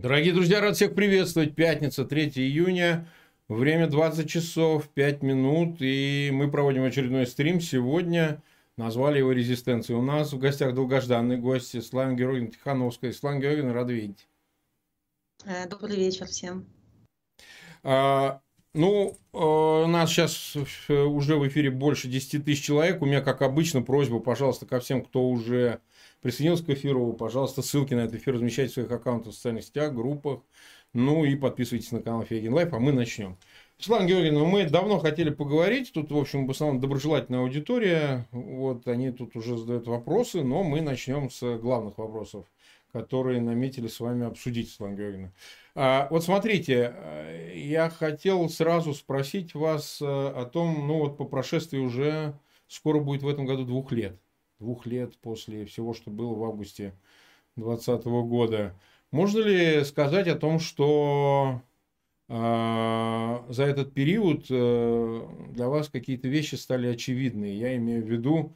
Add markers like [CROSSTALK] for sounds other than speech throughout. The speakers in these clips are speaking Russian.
Дорогие друзья, рад всех приветствовать. Пятница, 3 июня. Время 20 часов 5 минут. И мы проводим очередной стрим. Сегодня назвали его «Резистенцией». У нас в гостях долгожданный гость Светлана Георгиевна Тихановская. Светлана Георгиевна, рада видеть. Э, добрый вечер всем. А, ну, э, у нас сейчас уже в эфире больше 10 тысяч человек. У меня, как обычно, просьба, пожалуйста, ко всем, кто уже присоединился к эфиру, пожалуйста, ссылки на этот эфир размещайте в своих аккаунтах в социальных сетях, группах. Ну и подписывайтесь на канал Фейгин Live, а мы начнем. Светлана Георгиевна, мы давно хотели поговорить. Тут, в общем, в основном доброжелательная аудитория. Вот они тут уже задают вопросы, но мы начнем с главных вопросов, которые наметили с вами обсудить, Светлана Георгиевна. А, вот смотрите, я хотел сразу спросить вас э, о том, ну вот по прошествии уже скоро будет в этом году двух лет двух лет после всего, что было в августе 2020 года. Можно ли сказать о том, что э, за этот период э, для вас какие-то вещи стали очевидны? Я имею в виду,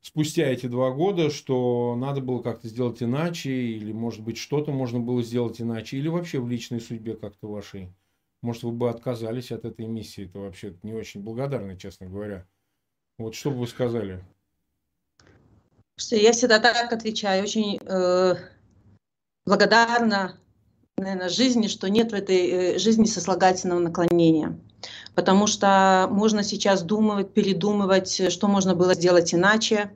спустя эти два года, что надо было как-то сделать иначе, или, может быть, что-то можно было сделать иначе, или вообще в личной судьбе как-то вашей. Может, вы бы отказались от этой миссии, это вообще не очень благодарны, честно говоря. Вот что бы вы сказали? Что я всегда так отвечаю, очень э, благодарна, наверное, жизни, что нет в этой э, жизни сослагательного наклонения. Потому что можно сейчас думать, передумывать, что можно было сделать иначе,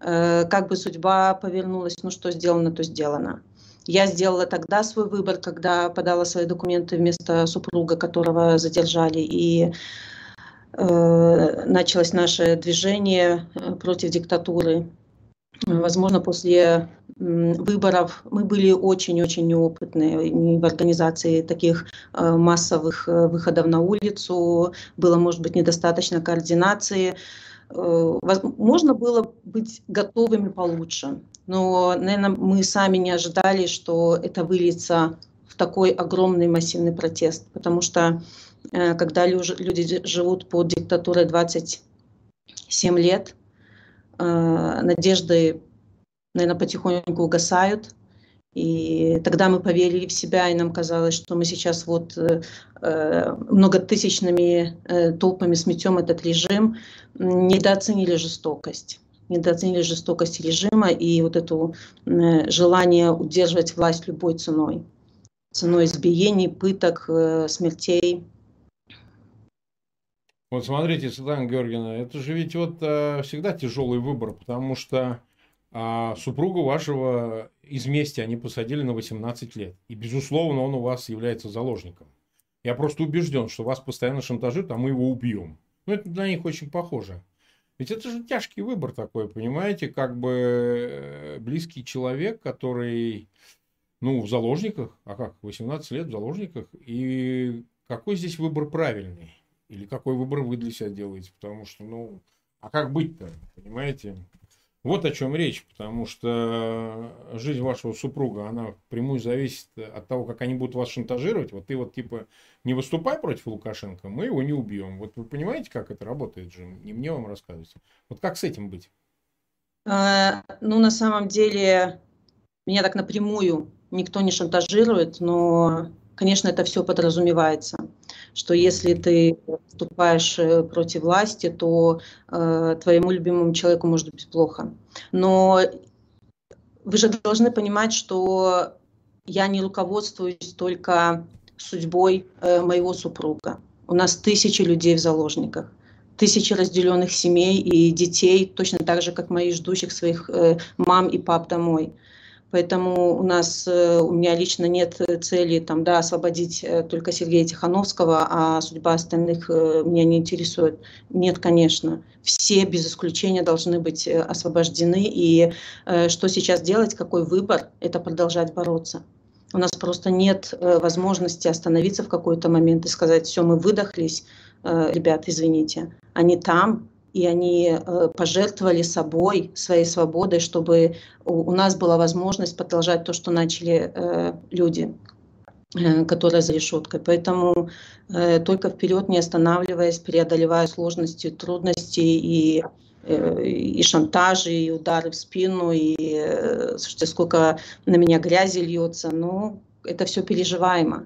э, как бы судьба повернулась, ну что сделано, то сделано. Я сделала тогда свой выбор, когда подала свои документы вместо супруга, которого задержали, и э, началось наше движение э, против диктатуры Возможно, после выборов мы были очень-очень неопытные в организации таких э, массовых э, выходов на улицу. Было, может быть, недостаточно координации. Э, можно было быть готовыми получше. Но, наверное, мы сами не ожидали, что это выльется в такой огромный массивный протест. Потому что когда люди живут под диктатурой 27 лет, надежды, наверное, потихоньку угасают. И тогда мы поверили в себя, и нам казалось, что мы сейчас вот э, э многотысячными э, толпами сметем этот режим, недооценили жестокость недооценили жестокость режима и вот это э, желание удерживать власть любой ценой. Ценой избиений, пыток, э, смертей. Вот смотрите, Светлана Георгиевна, это же ведь вот а, всегда тяжелый выбор, потому что а, супругу вашего из мести они посадили на 18 лет. И, безусловно, он у вас является заложником. Я просто убежден, что вас постоянно шантажируют, а мы его убьем. Ну, это для них очень похоже. Ведь это же тяжкий выбор такой, понимаете, как бы э, близкий человек, который, ну, в заложниках, а как, 18 лет в заложниках, и какой здесь выбор правильный? Или какой выбор вы для себя делаете? Потому что, ну, а как быть-то, понимаете? Вот о чем речь, потому что жизнь вашего супруга, она прямую зависит от того, как они будут вас шантажировать. Вот ты вот типа не выступай против Лукашенко, мы его не убьем. Вот вы понимаете, как это работает же? Не мне вам рассказывать. Вот как с этим быть? А, ну, на самом деле, меня так напрямую никто не шантажирует, но конечно, это все подразумевается, что если ты вступаешь э, против власти, то э, твоему любимому человеку может быть плохо. Но вы же должны понимать, что я не руководствуюсь только судьбой э, моего супруга. У нас тысячи людей в заложниках тысячи разделенных семей и детей, точно так же, как мои ждущих своих э, мам и пап домой. Поэтому у нас, э, у меня лично нет цели там, да, освободить э, только Сергея Тихановского, а судьба остальных э, меня не интересует. Нет, конечно. Все без исключения должны быть освобождены. И что сейчас делать, какой выбор, это продолжать бороться. У нас просто нет возможности остановиться в какой-то момент и сказать, все, мы выдохлись, ребят, извините. Они там, и они э, пожертвовали собой, своей свободой, чтобы у нас была возможность продолжать то, что начали э, люди, э, которые за решеткой. Поэтому только вперед, не останавливаясь, преодолевая сложности, трудности и и шантажи, и удары в спину, и слушайте, сколько на меня грязи льется. Ну, это все переживаемо.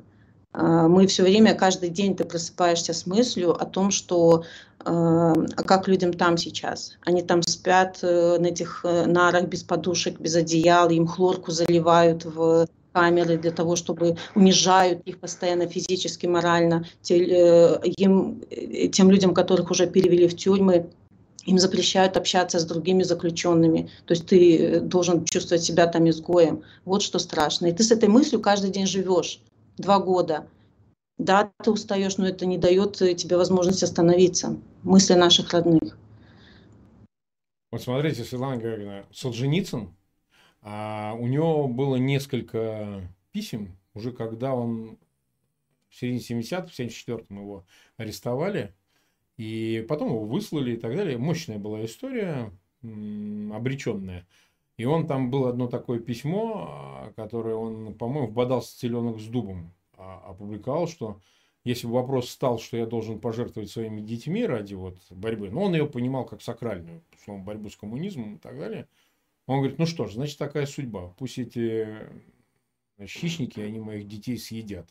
А, мы все время, каждый день ты просыпаешься с мыслью о том, что а как людям там сейчас. Они там спят э, на этих э, нарах без подушек, без одеял, им хлорку заливают в камеры для того, чтобы унижают их постоянно физически, морально. Э, им, тем людям, которых уже перевели в тюрьмы, им запрещают общаться с другими заключенными. То есть ты должен чувствовать себя там изгоем. Вот что страшно. И ты с этой мыслью каждый день живешь два года. Да, ты устаешь, но это не дает тебе возможности остановиться. Мысли наших родных. Вот смотрите, Светлана Георгиевна, Солженицын, а у него было несколько писем, уже когда он в середине 70-х, в 74-м его арестовали, и потом его выслали и так далее. Мощная была история, обреченная. И он там был одно такое письмо, а, которое он, по-моему, вбодался теленок с дубом, опубликовал, что если бы вопрос стал, что я должен пожертвовать своими детьми ради вот борьбы, но он ее понимал как сакральную, словом, борьбу с коммунизмом и так далее, он говорит, ну что ж, значит такая судьба, пусть эти хищники, они моих детей съедят.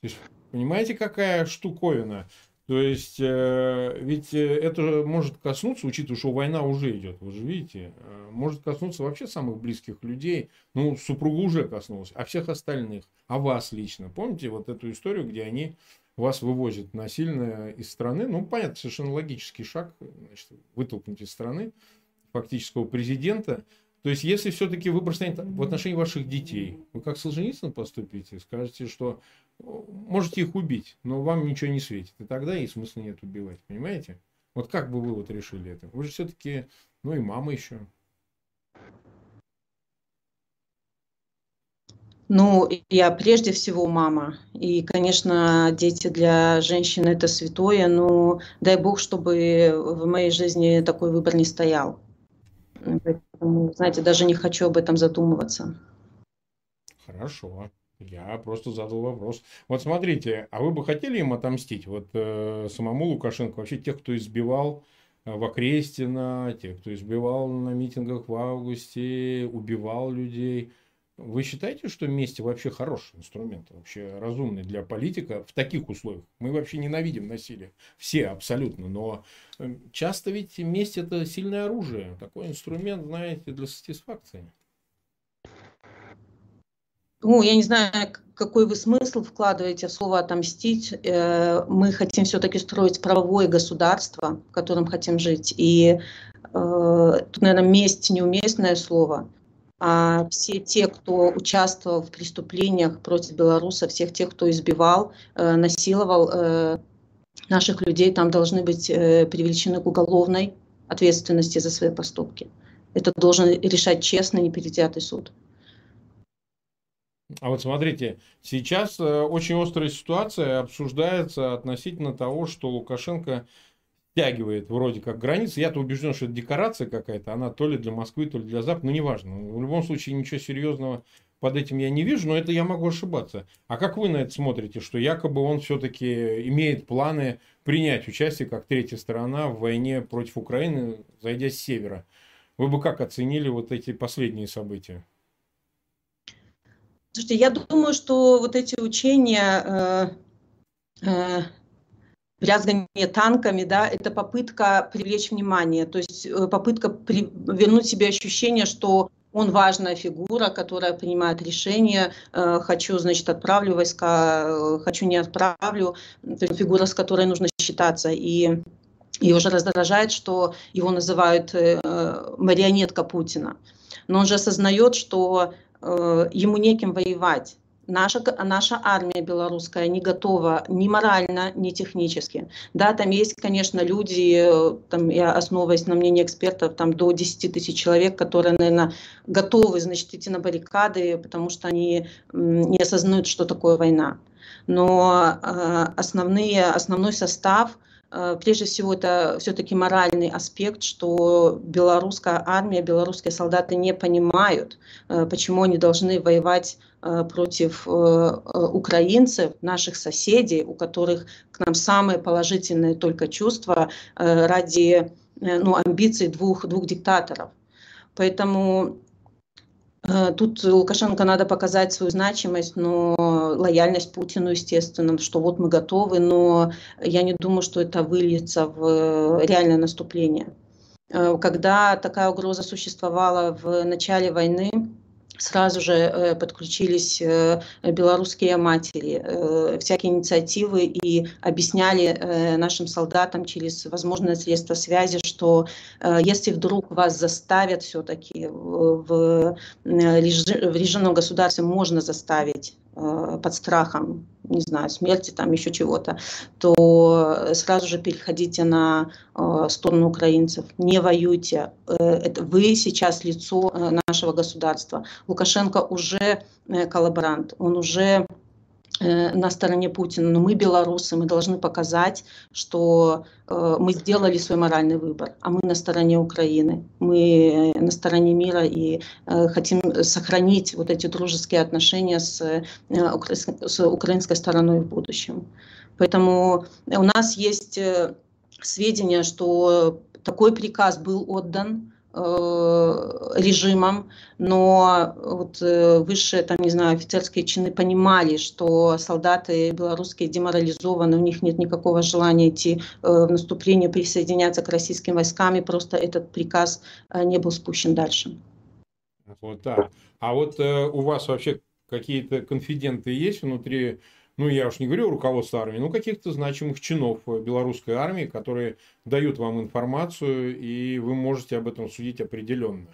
То есть, понимаете, какая штуковина? То есть, э, ведь э, это может коснуться, учитывая, что война уже идет, вы же видите, э, может коснуться вообще самых близких людей. Ну, супругу уже коснулась, а всех остальных, а вас лично. Помните вот эту историю, где они вас вывозят насильно из страны? Ну, понятно, совершенно логический шаг, значит, вытолкнуть из страны фактического президента. То есть, если все-таки выбор станет в отношении ваших детей, вы как Солженицын поступите, скажете, что можете их убить, но вам ничего не светит. И тогда и смысла нет убивать, понимаете? Вот как бы вы вот решили это? Вы же все-таки, ну и мама еще. Ну, я прежде всего мама. И, конечно, дети для женщины это святое, но дай бог, чтобы в моей жизни такой выбор не стоял. Знаете, даже не хочу об этом задумываться. Хорошо. Я просто задал вопрос. Вот смотрите, а вы бы хотели им отомстить? Вот э, самому Лукашенко, вообще тех, кто избивал э, в Окрестина, тех, кто избивал на митингах в августе, убивал людей. Вы считаете, что месть вообще хороший инструмент, вообще разумный для политика в таких условиях? Мы вообще ненавидим насилие. Все абсолютно. Но э, часто ведь месть это сильное оружие. Такой инструмент, знаете, для сатисфакции. Ну, я не знаю, какой вы смысл вкладываете в слово «отомстить». Э, мы хотим все-таки строить правовое государство, в котором хотим жить. И э, тут, наверное, месть неуместное слово – а все те, кто участвовал в преступлениях против белорусов, всех тех, кто избивал, э, насиловал э, наших людей, там должны быть э, привлечены к уголовной ответственности за свои поступки. Это должен решать честный, непредвзятый суд. А вот смотрите, сейчас очень острая ситуация обсуждается относительно того, что Лукашенко стягивает вроде как границы. Я-то убежден, что это декорация какая-то, она то ли для Москвы, то ли для Запада, ну неважно. В любом случае ничего серьезного под этим я не вижу, но это я могу ошибаться. А как вы на это смотрите, что якобы он все-таки имеет планы принять участие как третья сторона в войне против Украины, зайдя с севера? Вы бы как оценили вот эти последние события? Слушайте, я думаю, что вот эти учения э, э, брязгание танками, да, это попытка привлечь внимание, то есть э, попытка при, вернуть себе ощущение, что он важная фигура, которая принимает решения. Э, хочу, значит, отправлю войска, э, хочу не отправлю. То есть фигура, с которой нужно считаться. И и уже раздражает, что его называют марионетка Путина. Но он же осознает, что ему неким воевать наша, наша армия белорусская не готова ни морально, ни технически. Да, там есть, конечно, люди, э, там, я основываясь на мнении экспертов, там до 10 тысяч человек, которые, наверное, готовы, значит, идти на баррикады, потому что они не осознают, что такое война. Но э, основные, основной состав – прежде всего, это все-таки моральный аспект, что белорусская армия, белорусские солдаты не понимают, э, почему они должны воевать э, против украинцев, наших соседей, у которых к нам самые положительные только чувства ради ну, амбиций двух, двух диктаторов. Поэтому Э, тут Лукашенко надо показать свою значимость, но лояльность Путину, естественно, что вот мы готовы, но я не думаю, что это выльется в реальное наступление. Э, когда такая угроза существовала в начале войны, сразу же э, подключились э, белорусские матери, э, всякие инициативы и объясняли нашим солдатам через возможные средства связи, что если вдруг вас заставят все-таки в режимном государстве, можно заставить под страхом, не знаю, смерти, там еще чего-то, то сразу же переходите на сторону украинцев, не воюйте. Вы сейчас лицо нашего государства. Лукашенко уже э, коллаборант, он уже э, на стороне Путина, но мы белорусы, мы должны показать, что э, мы сделали свой моральный выбор, а мы на стороне Украины, мы на стороне мира и хотим сохранить вот эти дружеские отношения с, с украинской стороной в будущем. Поэтому у нас есть сведения, что такой приказ был отдан Э, режимом, но вот э, высшие, там, не знаю, офицерские чины понимали, что солдаты белорусские деморализованы, у них нет никакого желания идти э, в наступление, присоединяться к российским войскам, и просто этот приказ не был спущен дальше. Вот так. А вот у вас вообще какие-то конфиденты есть внутри ну, я уж не говорю руководство армии, но каких-то значимых чинов белорусской армии, которые дают вам информацию, и вы можете об этом судить определенно.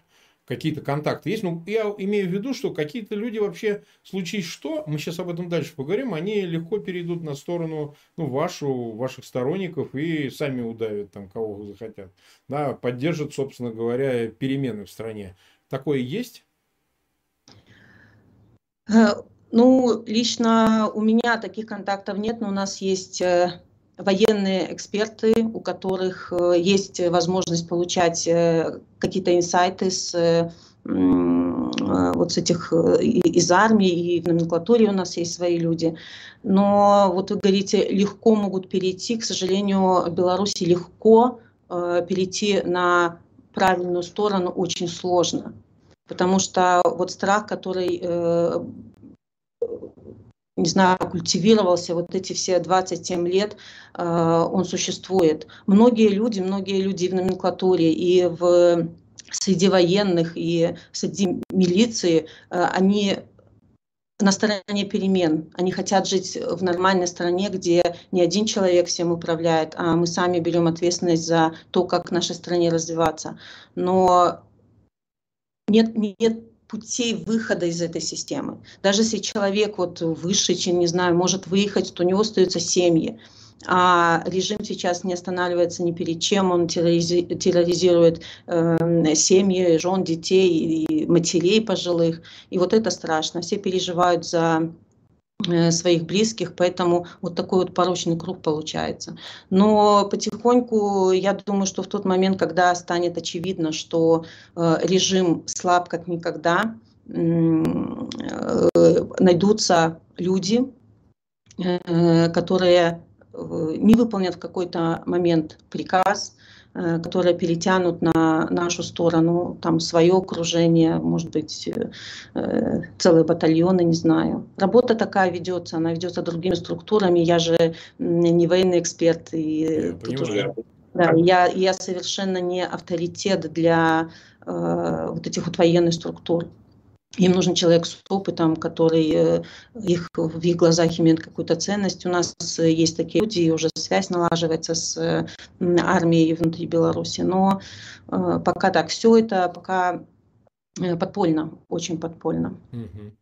Какие-то контакты есть. Ну, я имею в виду, что какие-то люди вообще, случись что, мы сейчас об этом дальше поговорим, они легко перейдут на сторону ну, вашу, ваших сторонников и сами удавят там, кого захотят. Да, поддержат, собственно говоря, перемены в стране. Такое есть? Э, ну, лично у меня таких контактов нет, но у нас есть э, военные эксперты, у которых э, есть возможность получать э, какие-то инсайты с вот с этих из армии и в номенклатуре у нас есть свои люди. Но вот вы говорите, легко могут перейти, к сожалению, в Беларуси легко перейти на правильную сторону очень сложно. Потому что вот страх, который не знаю, культивировался вот эти все 27 лет, э, он существует. Многие люди, многие люди в номенклатуре и в среди военных, и среди милиции, э, они на стороне перемен. Они хотят жить в нормальной стране, где не один человек всем управляет, а мы сами берем ответственность за то, как в нашей стране развиваться. Но нет, нет путей выхода из этой системы. Даже если человек вот высший, чем, не знаю, может выехать, то у него остаются семьи. А режим сейчас не останавливается ни перед чем, он терроризирует э, семьи, жен, детей и матерей пожилых. И вот это страшно. Все переживают за своих близких, поэтому вот такой вот порочный круг получается. Но потихоньку, я думаю, что в тот момент, когда станет очевидно, что э, режим слаб как никогда, э, найдутся люди, которые не выполнят в какой-то момент приказ, Э, которые перетянут на нашу сторону, там свое окружение, может быть, э, целые батальоны, не знаю. Работа такая ведется, она ведется другими структурами. Я же не военный эксперт. И тут уже, да, я, я совершенно не авторитет для э, вот этих вот военных структур. Им нужен человек с опытом, который э, их, в их глазах имеет какую-то ценность. У нас э, есть такие люди, и уже связь налаживается с э, армией внутри Беларуси. Но пока так, все это пока подпольно, очень подпольно. Угу.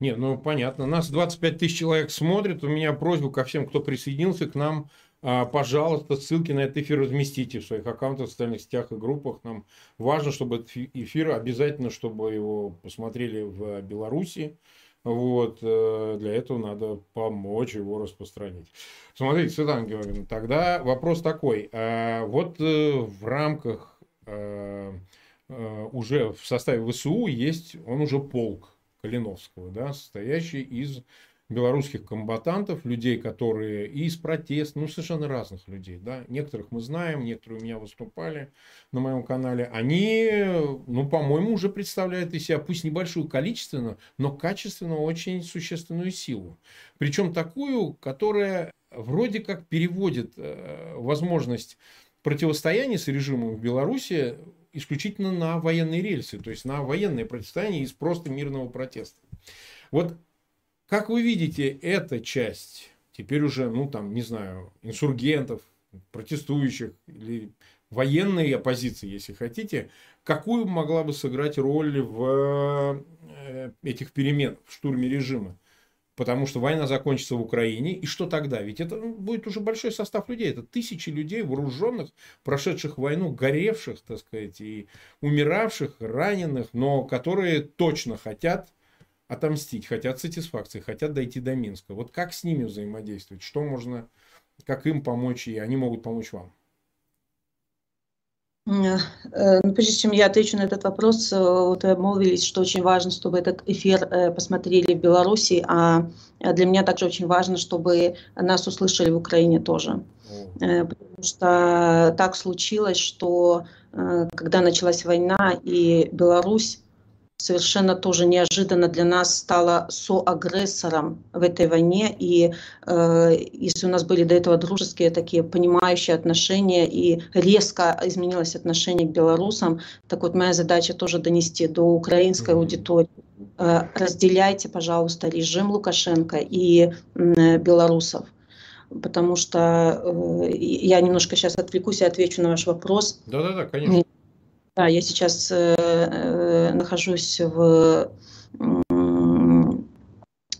Не, ну понятно. Нас 25 тысяч человек смотрит. У меня просьба ко всем, кто присоединился к нам пожалуйста, ссылки на этот эфир разместите в своих аккаунтах, в социальных сетях и группах. Нам важно, чтобы этот эфир, обязательно, чтобы его посмотрели в Беларуси. Вот, э, для этого надо помочь его распространить. Смотрите, Светлана Георгиевна, тогда вопрос такой. А, вот э, в рамках э, уже в составе ВСУ есть, он уже полк Калиновского, да, состоящий из белорусских комбатантов, людей, которые из протеста, ну, совершенно разных людей, да, некоторых мы знаем, некоторые у меня выступали на моем канале, они, ну, по-моему, уже представляют из себя, пусть небольшую количественно, но качественно очень существенную силу. Причем такую, которая вроде как переводит э, возможность противостояния с режимом в Беларуси исключительно на военные рельсы, то есть на военное противостояние из просто мирного протеста. Вот как вы видите, эта часть, теперь уже, ну там, не знаю, инсургентов, протестующих или военной оппозиции, если хотите, какую могла бы сыграть роль в э, этих переменах, в штурме режима? Потому что война закончится в Украине, и что тогда? Ведь это будет уже большой состав людей. Это тысячи людей, вооруженных, прошедших войну, горевших, так сказать, и умиравших, раненых, но которые точно хотят отомстить, хотят сатисфакции, хотят дойти до Минска. Вот как с ними взаимодействовать? Что можно, как им помочь, и они могут помочь вам? Э, ну, прежде чем я отвечу на этот вопрос, э, вот вы обмолвились, что очень важно, чтобы этот эфир э, посмотрели в Беларуси, а для меня также очень важно, чтобы нас услышали в Украине тоже. Потому что так случилось, что когда началась война и Беларусь совершенно тоже неожиданно для нас стала соагрессором в этой войне. И э, если у нас были до этого дружеские такие понимающие отношения и резко изменилось отношение к белорусам, так вот моя задача тоже донести до украинской аудитории. Э, разделяйте, пожалуйста, режим Лукашенко и э, белорусов потому что э, я немножко сейчас отвлекусь и отвечу на ваш вопрос. Да-да-да, конечно. Да, я сейчас э, нахожусь в,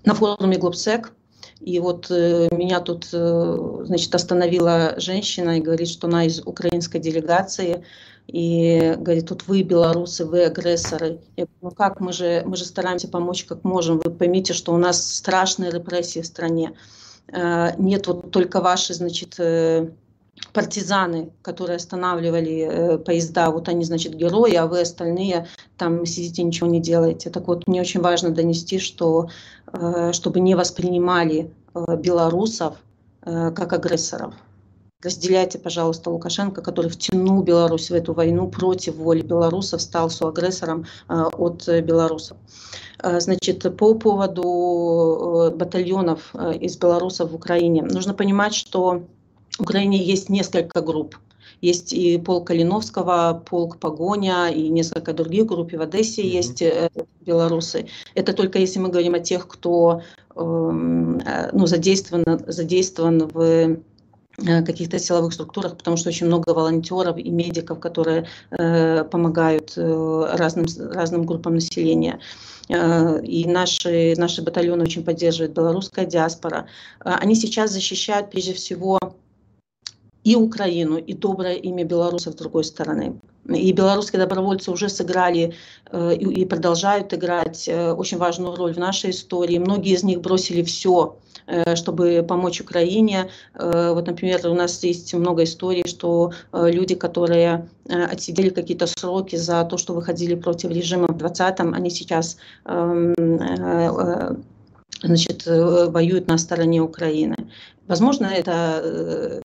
на форуме Глобсек, и вот э, меня тут, э, значит, остановила женщина и говорит, что она из украинской делегации, и говорит, тут вы белорусы, вы агрессоры. Я говорю, ну как, мы же, мы же стараемся помочь как можем. Вы поймите, что у нас страшные репрессии в стране. Э, нет вот только ваши, значит, партизаны, которые останавливали э, поезда, вот они, значит, герои, а вы остальные там сидите, ничего не делаете. Так вот, мне очень важно донести, что э, чтобы не воспринимали э, белорусов э, как агрессоров. Разделяйте, пожалуйста, Лукашенко, который втянул Беларусь в эту войну против воли белорусов, стал соагрессором э, от белорусов. Э, значит, по поводу э, батальонов э, из белорусов в Украине, нужно понимать, что в Украине есть несколько групп. Есть и полк Калиновского, полк Погоня и несколько других групп. И в Одессе mm-hmm. есть э, белорусы. Это только если мы говорим о тех, кто эм, э, ну, задействован, задействован в э, каких-то силовых структурах, потому что очень много волонтеров и медиков, которые э, помогают э, разным, разным группам населения. Э, и наши, наши батальоны очень поддерживает белорусская диаспора. Они сейчас защищают прежде всего и Украину, и доброе имя белорусов с другой стороны. И белорусские добровольцы уже сыграли э, и, продолжают играть э, очень важную роль в нашей истории. Многие из них бросили все, э, чтобы помочь Украине. Вот, например, у нас есть много историй, что люди, которые отсидели какие-то сроки за то, что выходили против режима в 20-м, они сейчас эм, значит, э, воюют на стороне Украины. Возможно, это э,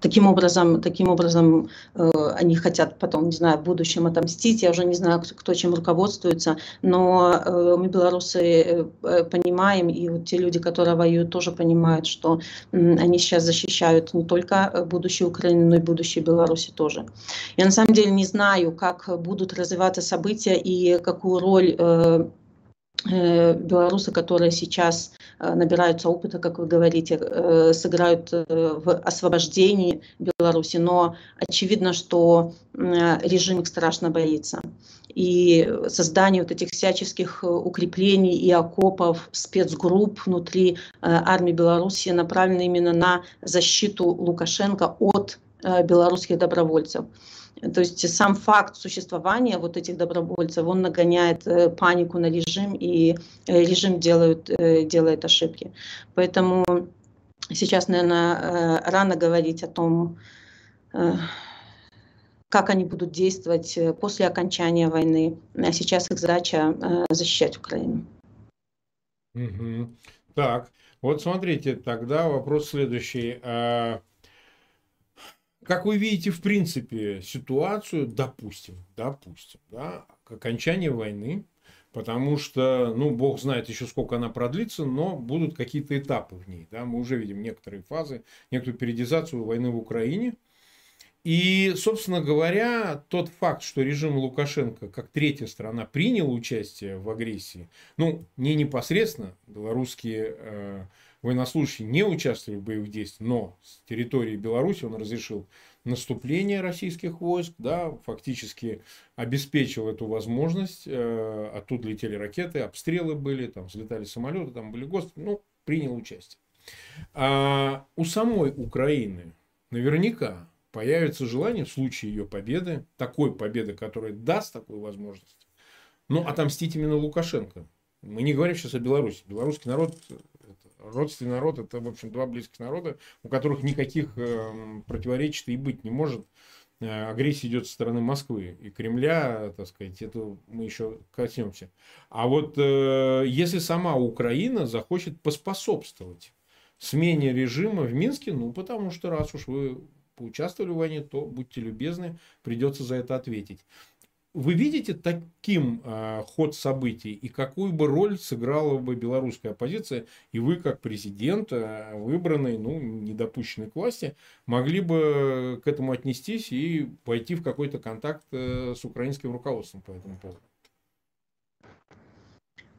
таким образом, таким образом э, они хотят потом, не знаю, в будущем отомстить. Я уже не знаю, кто, кто чем руководствуется, но э, мы, белорусы, э, понимаем, и вот те люди, которые воюют, тоже понимают, что э, они сейчас защищают не только будущее Украины, но и будущее Беларуси тоже. Я на самом деле не знаю, как будут развиваться события и какую роль э, белорусы, которые сейчас э, набираются опыта, как вы говорите, э, сыграют в освобождении Беларуси, но очевидно, что режим их страшно боится. И создание вот этих всяческих укреплений и окопов, спецгрупп внутри армии Беларуси направлено именно на защиту Лукашенко от белорусских добровольцев. То есть сам факт существования вот этих добровольцев, он нагоняет э, панику на режим, и э, режим делает, э, делает ошибки. Поэтому сейчас, наверное, рано говорить о том, как они будут действовать после окончания войны. А сейчас их задача защищать Украину. Угу. Так, вот смотрите, тогда вопрос следующий. Как вы видите, в принципе, ситуацию, допустим, допустим, да, к окончанию войны, потому что, ну, бог знает еще сколько она продлится, но будут какие-то этапы в ней, да, мы уже видим некоторые фазы, некоторую периодизацию войны в Украине, и, собственно говоря, тот факт, что режим Лукашенко, как третья страна, принял участие в агрессии, ну, не непосредственно, белорусские э, военнослужащие не участвовали в боевых действиях, но с территории Беларуси он разрешил наступление российских войск, да, фактически обеспечил эту возможность, э, оттуда летели ракеты, обстрелы были, там взлетали самолеты, там были ГОСТ, ну, принял участие. А у самой Украины наверняка появится желание в случае ее победы, такой победы, которая даст такую возможность, ну, отомстить именно Лукашенко. Мы не говорим сейчас о Беларуси. Белорусский народ родственный народ это, в общем, два близких народа, у которых никаких э, противоречий и быть не может. Э, агрессия идет со стороны Москвы и Кремля, так сказать, это мы еще коснемся. А вот э, если сама Украина захочет поспособствовать смене режима в Минске, ну, потому что раз уж вы поучаствовали в войне, то будьте любезны, придется за это ответить. Вы видите таким э, ход событий и какую бы роль сыграла бы белорусская оппозиция, и вы как президент, э, выбранный, ну, не допущенный к власти, могли бы к этому отнестись и пойти в какой-то контакт э, с украинским руководством по этому поводу?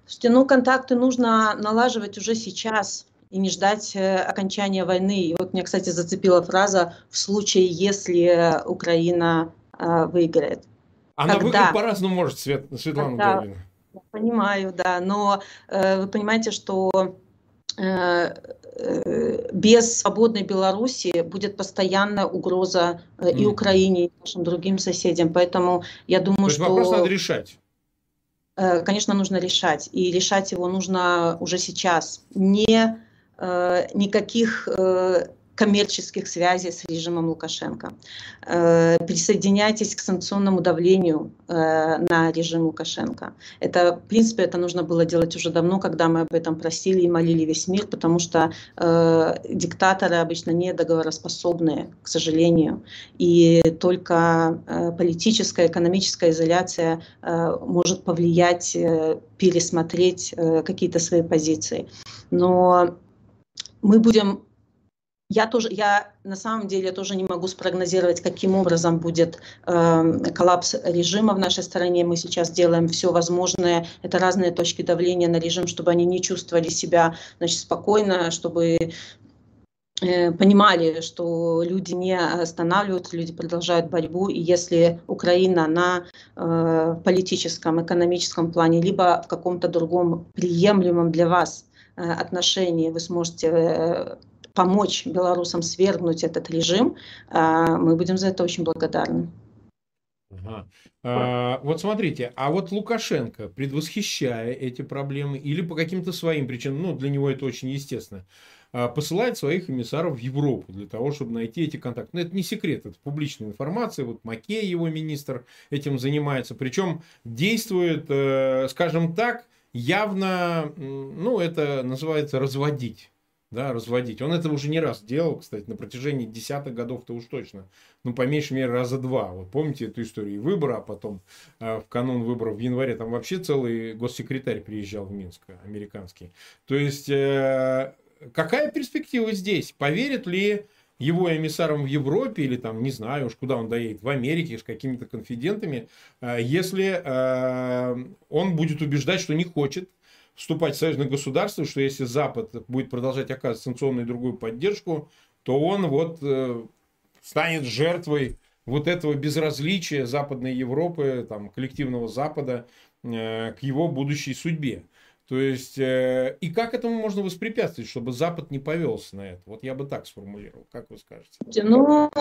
Слушайте, ну, контакты нужно налаживать уже сейчас и не ждать э, окончания войны. И вот меня, кстати, зацепила фраза «в случае, если Украина э, выиграет». Она Когда? выглядит по-разному может, Свет, Светлана Когда... Гаврина. Понимаю, да, но э, вы понимаете, что э, э, без свободной Беларуси будет постоянная угроза э, и Украине, и нашим другим соседям. Поэтому я думаю, То есть что... вопрос надо решать. Конечно, нужно решать. И решать его нужно уже сейчас. Не никаких коммерческих связей с режимом Лукашенко. Э, присоединяйтесь к санкционному давлению э, на режим Лукашенко. Это, в принципе, это нужно было делать уже давно, когда мы об этом просили и молили весь мир, потому что э, диктаторы обычно не договороспособные, к сожалению. И только политическая, экономическая изоляция может повлиять, пересмотреть какие-то свои позиции. Но мы будем я тоже, я на самом деле тоже не могу спрогнозировать, каким образом будет э, коллапс режима в нашей стране. Мы сейчас делаем все возможное. Это разные точки давления на режим, чтобы они не чувствовали себя значит, спокойно, чтобы э, понимали, что люди не останавливаются, люди продолжают борьбу. И если Украина на э, политическом, экономическом плане, либо в каком-то другом приемлемом для вас э, отношении вы сможете э, помочь белорусам свергнуть этот режим, а, мы будем за это очень благодарны. Ага. А, вот смотрите, а вот Лукашенко, предвосхищая эти проблемы или по каким-то своим причинам, ну, для него это очень естественно, а, посылает своих эмиссаров в Европу для того, чтобы найти эти контакты. Но это не секрет, это публичная информация. Вот Макей, его министр, этим занимается. Причем действует, э, скажем так, явно, ну, это называется разводить да, разводить. Он это уже не раз делал, кстати, на протяжении десятых годов-то уж точно. Ну, по меньшей мере, раза два. Вот помните эту историю выбора, а потом э, в канун выборов в январе там вообще целый госсекретарь приезжал в Минск, американский. То есть, э, какая перспектива здесь? Поверят ли его эмиссарам в Европе или там, не знаю уж куда он доедет, в Америке с какими-то конфидентами, э, если э, он будет убеждать, что не хочет вступать в союзное государство, что если Запад будет продолжать оказывать санкционную и другую поддержку, то он вот э, станет жертвой вот этого безразличия Западной Европы, там, коллективного Запада э, к его будущей судьбе. То есть, э, и как этому можно воспрепятствовать, чтобы Запад не повелся на это? Вот я бы так сформулировал. Как вы скажете? Ну,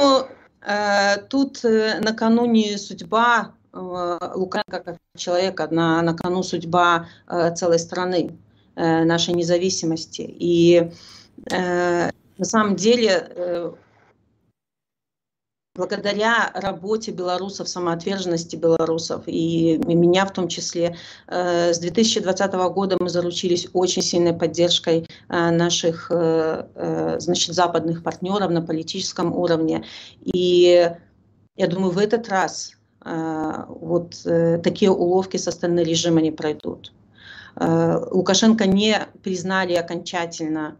э, тут э, накануне судьба Лукашенко как человека, на, на кону судьба э, целой страны, э, нашей независимости. И на самом деле благодаря работе белорусов, самоотверженности белорусов и меня в том числе, с 2020 года мы заручились очень сильной поддержкой наших значит, западных партнеров на политическом уровне. И я думаю, в этот раз вот такие уловки со стороны режима не пройдут. Лукашенко не признали окончательно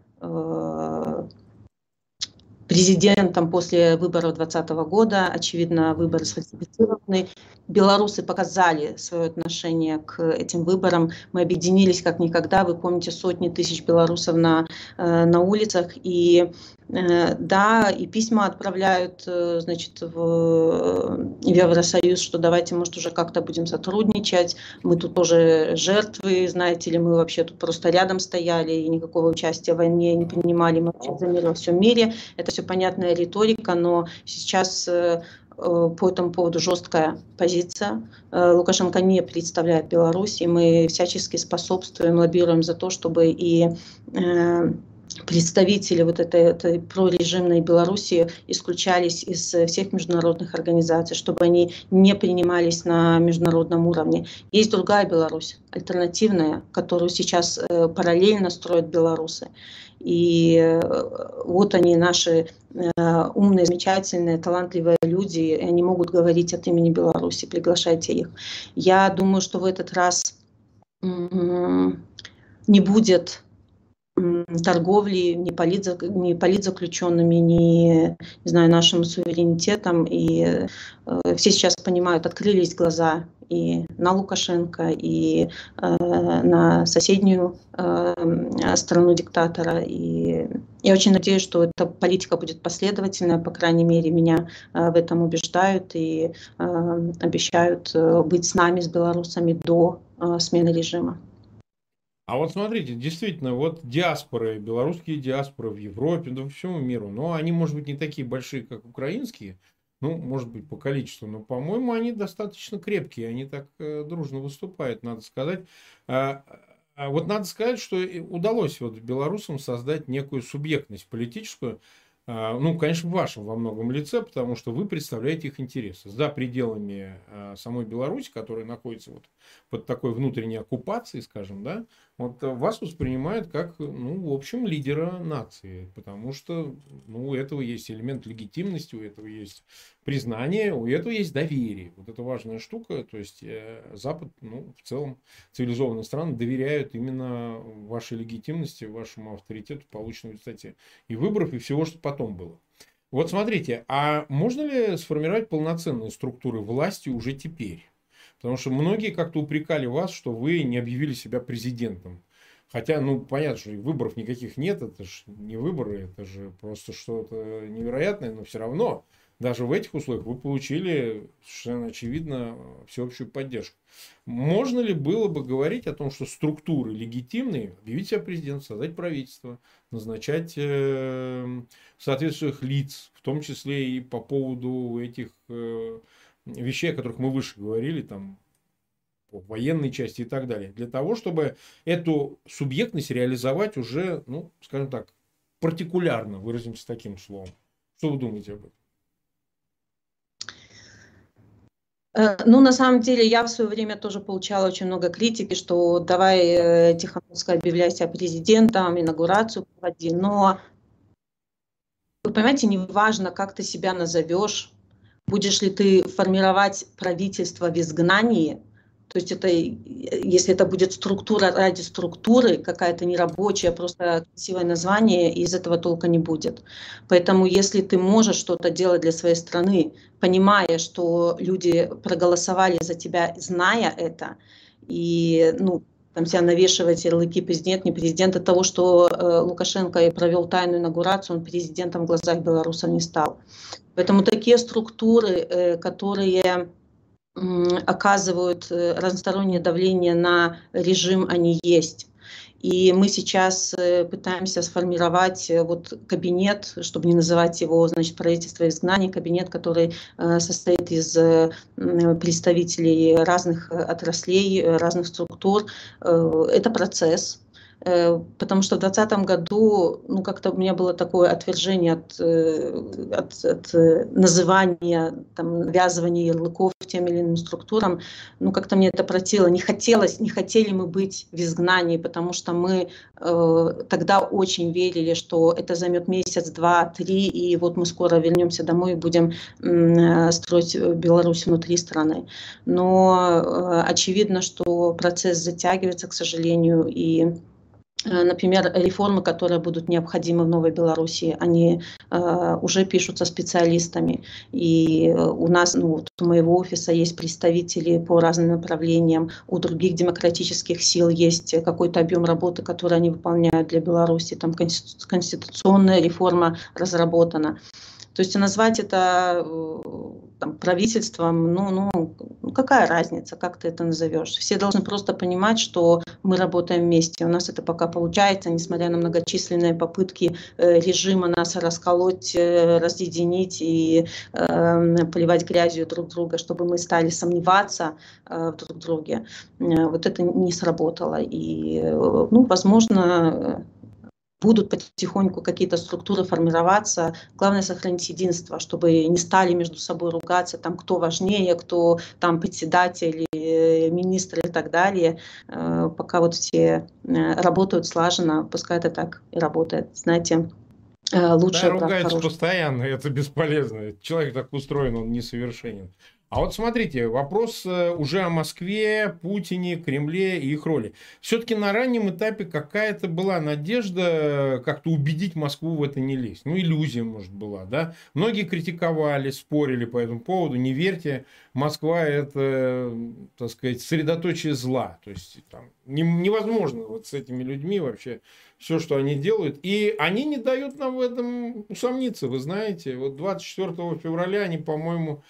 президентом после выборов 2020 года. Очевидно, выборы сфальсифицированы. Белорусы показали свое отношение к этим выборам. Мы объединились как никогда. Вы помните сотни тысяч белорусов на, э, на улицах. И Э, да, и письма отправляют, э, значит, в, Евросоюз, что давайте, может, уже как-то будем сотрудничать. Мы тут тоже жертвы, знаете ли, мы вообще тут просто рядом стояли и никакого участия в войне не принимали, мы вообще за мир во всем мире. Это все понятная риторика, но сейчас э, по этому поводу жесткая позиция. Лукашенко не представляет Беларусь, и мы всячески способствуем, лоббируем за то, чтобы и представители вот этой, этой прорежимной Белоруссии исключались из всех международных организаций, чтобы они не принимались на международном уровне. Есть другая Беларусь, альтернативная, которую сейчас э, параллельно строят белорусы. И э, вот они, наши э, умные, замечательные, талантливые люди, и они могут говорить от имени Беларуси, приглашайте их. Я думаю, что в этот раз не будет торговли ни, политзак, ни политзаключенными, ни, не знаю, нашим суверенитетом. И э, все сейчас понимают, открылись глаза и на Лукашенко, и э, на соседнюю э, страну диктатора. И я очень надеюсь, что эта политика будет последовательная, по крайней мере, меня э, в этом убеждают и э, обещают э, быть с нами, с белорусами до э, смены режима. А вот смотрите, действительно, вот диаспоры, белорусские диаспоры в Европе, да, по всему миру, но они, может быть, не такие большие, как украинские, ну, может быть, по количеству, но, по-моему, они достаточно крепкие, они так э, дружно выступают, надо сказать. А, а вот надо сказать, что удалось вот белорусам создать некую субъектность политическую, а, ну, конечно, в вашем во многом лице, потому что вы представляете их интересы за пределами а, самой Беларуси, которая находится вот под такой внутренней оккупацией, скажем, да, вот вас воспринимают как, ну, в общем, лидера нации, потому что, ну, у этого есть элемент легитимности, у этого есть признание, у этого есть доверие. Вот это важная штука, то есть э, Запад, ну, в целом, цивилизованные страны доверяют именно вашей легитимности, вашему авторитету, полученному, кстати, и выборов, и всего, что потом было. Вот смотрите, а можно ли сформировать полноценные структуры власти уже теперь? Потому что многие как-то упрекали вас, что вы не объявили себя президентом. Хотя, ну, понятно, что выборов никаких нет, это же не выборы, это же просто что-то невероятное, но все равно, даже в этих условиях вы получили совершенно очевидно всеобщую поддержку. Можно ли было бы говорить о том, что структуры легитимные, объявить себя президентом, создать правительство, назначать э, соответствующих лиц, в том числе и по поводу этих э, вещей, о которых мы выше говорили, там, по военной части и так далее, для того, чтобы эту субъектность реализовать уже, ну, скажем так, партикулярно, выразимся таким словом. Что вы думаете об этом? Э, ну, на самом деле, я в свое время тоже получала очень много критики, что давай э, Тихановская объявляйся президентом, инаугурацию проводи. Но, вы понимаете, не важно, как ты себя назовешь, будешь ли ты формировать правительство в изгнании, то есть это, если это будет структура ради структуры, какая-то нерабочая, просто красивое название, из этого толка не будет. Поэтому если ты можешь что-то делать для своей страны, понимая, что люди проголосовали за тебя, зная это, и ну, там себя навешивать ярлыки президент, не президент, от того, что э, Лукашенко и провел тайную инаугурацию, он президентом в глазах белорусов не стал. Поэтому такие структуры, э, которые оказывают э, разностороннее давление на режим, они есть. И мы сейчас э, пытаемся сформировать э, вот кабинет, чтобы не называть его, значит, правительство изгнания, кабинет, который состоит из представителей разных отраслей, разных структур. Это процесс. Э, потому что в 2020 году, ну, как-то у меня было такое отвержение от, э, от, от э, называния, там, навязывания ярлыков тем или иным структурам. Ну, как-то мне это противило. Не хотелось, не хотели мы быть в изгнании, потому что мы э, тогда очень верили, что это займет месяц, два, три, и вот мы скоро вернемся домой и будем э, строить Беларусь внутри страны. Но э, очевидно, что процесс затягивается, к сожалению, и например, реформы, которые будут необходимы в Новой Беларуси, они э, уже пишутся специалистами. И э, у нас, ну, вот у моего офиса есть представители по разным направлениям, у других демократических сил есть какой-то объем работы, который они выполняют для Беларуси, там конституционная реформа разработана. То есть назвать это э, там, правительством, ну, ну, ну, какая разница, как ты это назовешь? Все должны просто понимать, что мы работаем вместе. У нас это пока получается, несмотря на многочисленные попытки э, режима нас расколоть, э, разъединить и э, поливать грязью друг друга, чтобы мы стали сомневаться э, в друг друге. Э, вот это не сработало. И, э, ну, возможно, будут потихоньку какие-то структуры формироваться. Главное сохранить единство, чтобы не стали между собой ругаться, там, кто важнее, кто там председатель, э, министр и так далее. Э, пока вот все э, работают слаженно, пускай это так и работает. Знаете, лучше... Да, ругаются постоянно, это бесполезно. Человек так устроен, он несовершенен. А вот смотрите, вопрос э, уже о Москве, Путине, Кремле и их роли. Все-таки на раннем этапе какая-то была надежда как-то убедить Москву в это не лезть. Ну, иллюзия, может, была, да? Многие критиковали, спорили по этому поводу. Не верьте, Москва – это, так сказать, средоточие зла. То есть, там, невозможно вот с этими людьми вообще все, что они делают. И они не дают нам в этом усомниться, вы знаете. Вот 24 февраля они, по-моему,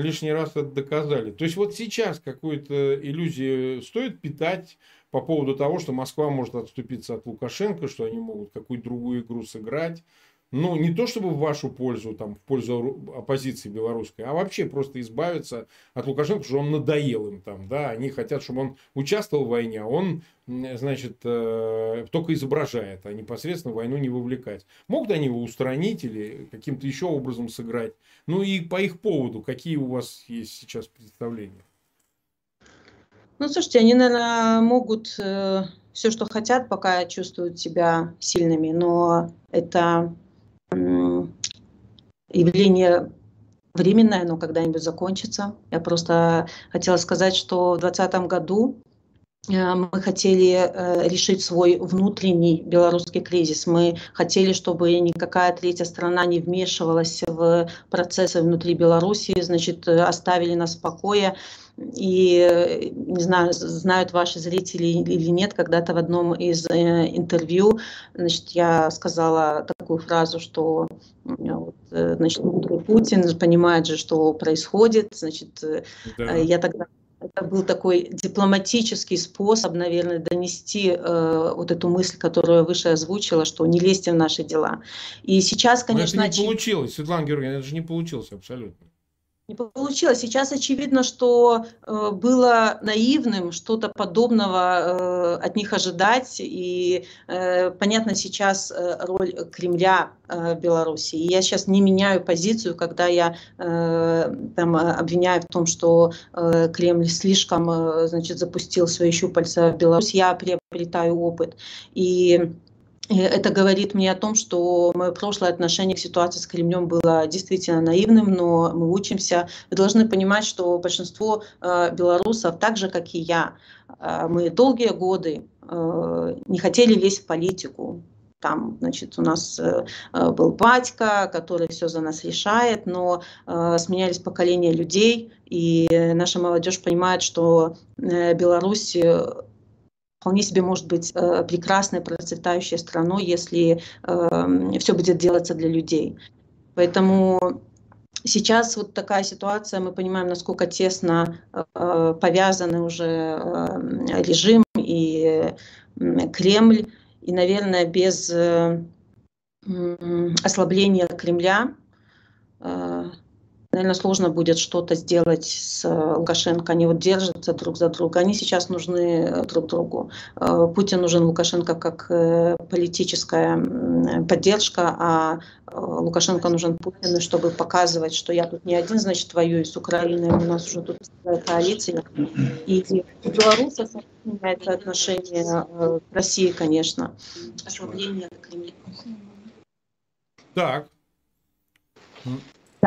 лишний раз это доказали. То есть вот сейчас какую-то иллюзию стоит питать по поводу того, что Москва может отступиться от Лукашенко, что они могут какую-то другую игру сыграть ну, не то чтобы в вашу пользу, там, в пользу оппозиции белорусской, а вообще просто избавиться от Лукашенко, потому что он надоел им там, да, они хотят, чтобы он участвовал в войне, а он, значит, э, только изображает, а непосредственно войну не вовлекать. Могут они его устранить или каким-то еще образом сыграть? Ну и по их поводу, какие у вас есть сейчас представления? Ну, слушайте, они, наверное, могут э, все, что хотят, пока чувствуют себя сильными, но это явление временное, но когда-нибудь закончится. Я просто хотела сказать, что в 2020 году э, мы хотели э, решить свой внутренний белорусский кризис. Мы хотели, чтобы никакая третья страна не вмешивалась в процессы внутри Беларуси, значит, оставили нас в покое. И не знаю, знают ваши зрители или нет, когда-то в одном из э, интервью, значит, я сказала такую фразу, что вот, э, значит, Путин понимает же, что происходит, значит, э, да. я тогда это был такой дипломатический способ, наверное, донести э, вот эту мысль, которую я выше озвучила, что не лезьте в наши дела. И сейчас, конечно... Но это не получилось, Светлана Георгиевна, это же не получилось абсолютно не получилось. Сейчас очевидно, что э, было наивным что-то подобного э, от них ожидать. И э, понятно сейчас э, роль Кремля э, в Беларуси. И я сейчас не меняю позицию, когда я э, там, обвиняю в том, что э, Кремль слишком э, значит, запустил свои щупальца в Беларусь. Я приобретаю опыт. И это говорит мне о том, что мое прошлое отношение к ситуации с Кремлем было действительно наивным, но мы учимся. Вы должны понимать, что большинство э, белорусов, так же как и я, э, мы долгие годы э, не хотели лезть в политику. Там, значит, у нас э, э был батька, который все за нас решает, но э, сменялись поколения людей, и наша молодежь понимает, что э, Беларусь вполне себе может быть э, прекрасной, процветающей страной, если э, все будет делаться для людей. Поэтому сейчас вот такая ситуация, мы понимаем, насколько тесно э, повязаны уже режим и Кремль, и, наверное, без ослабления Кремля наверное, сложно будет что-то сделать с э, Лукашенко. Они вот держатся друг за друга. Они сейчас нужны э, друг другу. Э, Путин нужен Лукашенко как политическая поддержка, а Лукашенко нужен Путину, чтобы показывать, что я тут не один, значит, воюю с Украиной, у нас уже тут коалиция. И у белорусов меняется отношение к России, конечно. Так.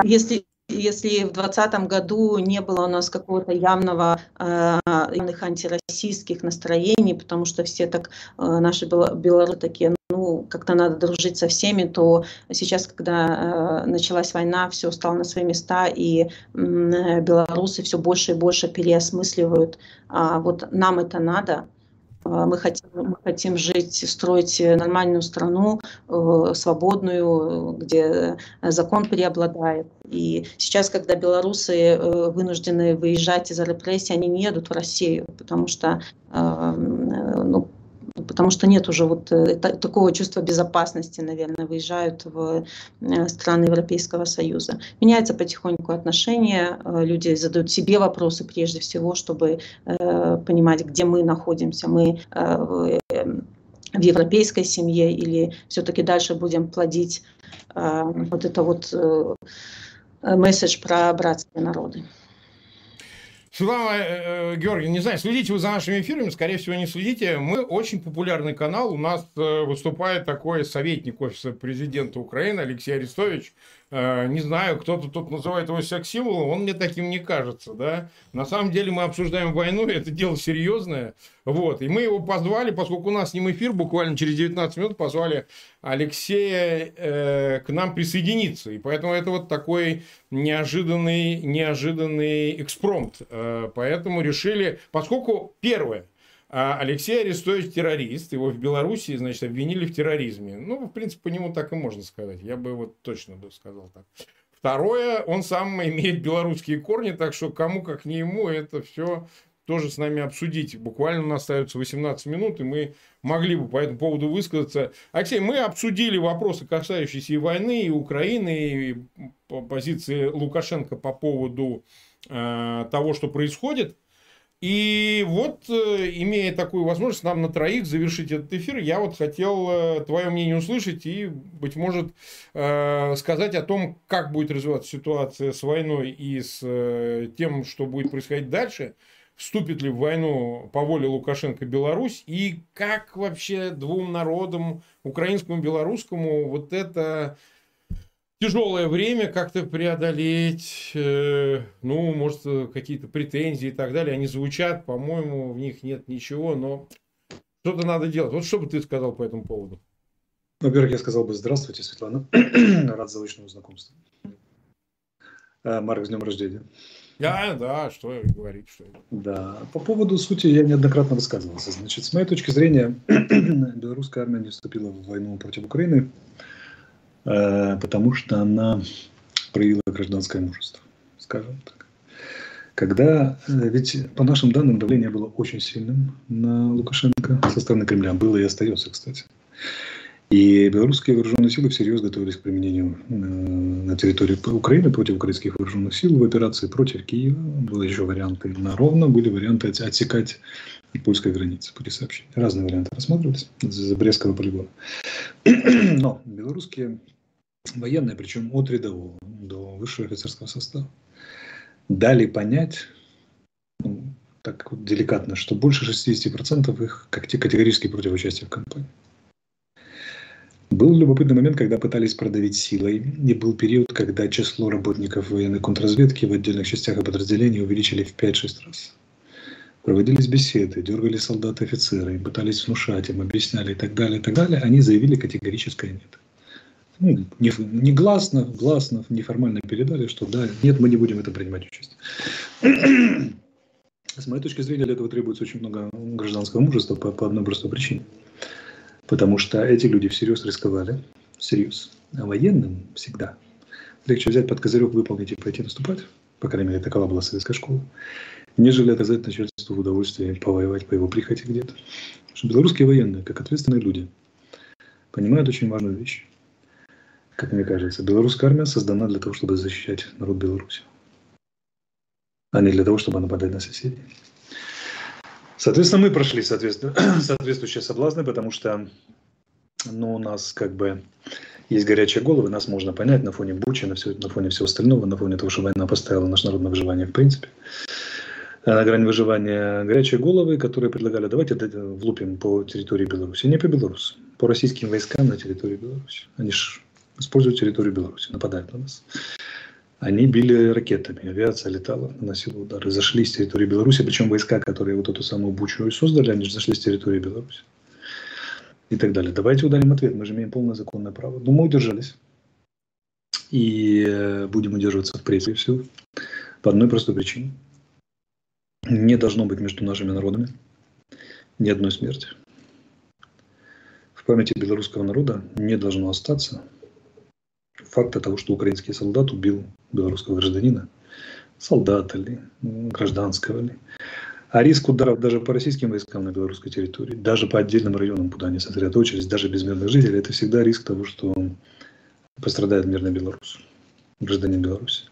Если если в 2020 году не было у нас какого-то явного э, явных антироссийских настроений, потому что все так, э, наши белорусы такие, ну, как-то надо дружить со всеми, то сейчас, когда э, началась война, все стало на свои места, и э, белорусы все больше и больше переосмысливают, а вот нам это надо, мы хотим, мы хотим жить, строить нормальную страну, э, свободную, где закон преобладает. И сейчас, когда белорусы э, вынуждены выезжать из-за репрессий, они не едут в Россию, потому что э, ну, потому что нет уже вот э, такого чувства безопасности, наверное, выезжают в э, страны Европейского Союза. Меняется потихоньку отношение, э, люди задают себе вопросы прежде всего, чтобы понимать, где мы находимся. Мы в европейской семье или все-таки дальше будем плодить вот это вот месседж про братские народы. Светлана э, э, Георгиевна, не знаю, следите вы за нашими эфирами, скорее всего, не следите. Мы очень популярный канал. У нас э, выступает такой советник офиса президента Украины Алексей Арестович. Э, не знаю, кто-то тут называет его секс-символом, он мне таким не кажется, да. На самом деле мы обсуждаем войну, это дело серьезное, вот. И мы его позвали, поскольку у нас с ним эфир, буквально через 19 минут позвали Алексея э, к нам присоединиться. И поэтому это вот такой неожиданный, неожиданный экспромт. Э, поэтому решили, поскольку первое – а Алексей Арестович террорист, его в Белоруссии, значит, обвинили в терроризме. Ну, в принципе, по нему так и можно сказать. Я бы вот точно бы сказал так. Второе, он сам [LAUGHS] имеет белорусские корни, так что кому как не ему это все тоже с нами обсудить. Буквально у нас остается 18 минут, и мы могли бы по этому поводу высказаться. Алексей, мы обсудили вопросы, касающиеся и войны, и Украины, и позиции Лукашенко по поводу э, того, что происходит. И вот, э, имея такую возможность нам на троих завершить этот эфир, я вот хотел э, твое мнение услышать и, быть может, э, сказать о том, как будет развиваться ситуация с войной и с тем, что будет происходить дальше. Вступит ли в войну по воле Лукашенко Беларусь и как вообще двум народам, украинскому и белорусскому, вот это тяжелое время как-то преодолеть, э, ну, может, какие-то претензии и так далее, они звучат, по-моему, в них нет ничего, но что-то надо делать. Вот что бы ты сказал по этому поводу? Во-первых, я сказал бы здравствуйте, Светлана. [CLEARS THROAT] Рад заочному знакомству. А, Марк, с днем рождения. Да, да, что говорить, что. Да, по поводу сути я неоднократно высказывался. Значит, с моей точки зрения, [CLEARS THROAT] белорусская армия не вступила в войну против Украины Э, потому что она проявила гражданское мужество, скажем так. Когда, э, ведь по нашим данным давление было очень сильным на Лукашенко со стороны Кремля, было и остается, кстати. И белорусские вооруженные силы всерьез готовились к применению э, на территории Украины против украинских вооруженных сил в операции против Киева. Были еще варианты на ровно, были варианты отсекать польской границы пути сообщения. Разные варианты рассматривались за Брестского полигона. [CLEARS THROAT] Но белорусские военные, причем от рядового до высшего офицерского состава, дали понять, ну, так вот деликатно, что больше 60% их категорически против участия в кампании. Был любопытный момент, когда пытались продавить силой, и был период, когда число работников военной контрразведки в отдельных частях и подразделениях увеличили в 5-6 раз. Проводились беседы, дергали солдаты офицеры, пытались внушать им, объясняли и так далее, и так далее. Они заявили категорическое нет ну, не, не гласно, неформально передали, что да, нет, мы не будем это принимать участие. С моей точки зрения, для этого требуется очень много гражданского мужества по, по одной простой причине. Потому что эти люди всерьез рисковали, всерьез. А военным всегда легче взять под козырек, выполнить и пойти наступать, по крайней мере, такова была советская школа, нежели оказать начальству в удовольствие повоевать по его прихоти где-то. Потому что белорусские военные, как ответственные люди, понимают очень важную вещь как мне кажется. Белорусская армия создана для того, чтобы защищать народ Беларуси, а не для того, чтобы нападать на соседей. Соответственно, мы прошли [CLEARS THROAT] соответствующие соблазны, потому что ну, у нас как бы есть горячие головы, нас можно понять на фоне Бучи, на, все, на фоне всего остального, на фоне того, что война поставила наш народ на выживание в принципе. Э, на грани выживания горячие головы, которые предлагали, давайте влупим по территории Беларуси. Не по Беларуси, по российским войскам на территории Беларуси. Они же используют территорию Беларуси, нападают на нас. Они били ракетами, авиация летала, наносила удары, зашли с территории Беларуси, причем войска, которые вот эту самую Бучу и создали, они же зашли с территории Беларуси и так далее. Давайте ударим ответ, мы же имеем полное законное право. Но мы удержались. И э, будем удерживаться в прессе все по одной простой причине. Не должно быть между нашими народами ни одной смерти. В памяти белорусского народа не должно остаться факта того, что украинский солдат убил белорусского гражданина, солдата ли, гражданского ли. А риск ударов даже по российским войскам на белорусской территории, даже по отдельным районам, куда они сосредоточились, даже без мирных жителей, это всегда риск того, что пострадает мирный белорус, гражданин Беларуси.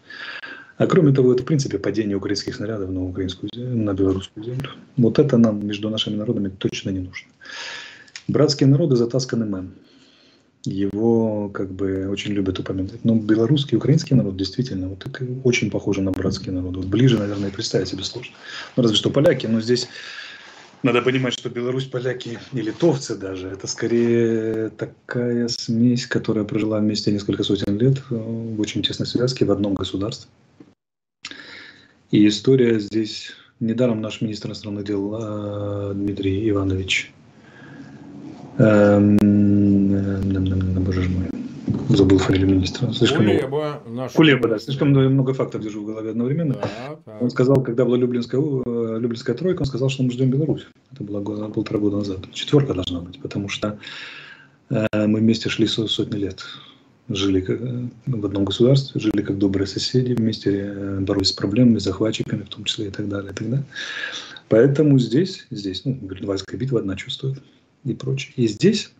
А кроме того, это в принципе падение украинских снарядов на, украинскую на белорусскую землю. Вот это нам между нашими народами точно не нужно. Братские народы затасканы мем. Его как бы очень любят упоминать. Но белорусский и украинский народ действительно вот очень похожи на братские народы. Вот ближе, наверное, представить себе сложно. Ну, разве что поляки, но здесь надо понимать, что Беларусь, поляки и литовцы даже, это скорее такая смесь, которая прожила вместе несколько сотен лет э, в очень тесной связке в одном государстве. И история здесь... Недаром наш министр иностранных дел э, Дмитрий Иванович эм, боже мой, забыл фамилию министра. Слишком Кулеба. Много... Кулеба, да. Слишком много фактов держу в голове одновременно. Да, да. Он сказал, когда была Люблинская, Люблинская тройка, он сказал, что мы ждем Беларусь. Это было года, полтора года назад. Четверка должна быть, потому что э, мы вместе шли сотни лет. Жили как, э, в одном государстве, жили как добрые соседи, вместе э, боролись с проблемами, захватчиками в том числе и так далее. И так далее. Поэтому здесь, здесь, ну, Гринвальская битва одна чувствует и прочее. И здесь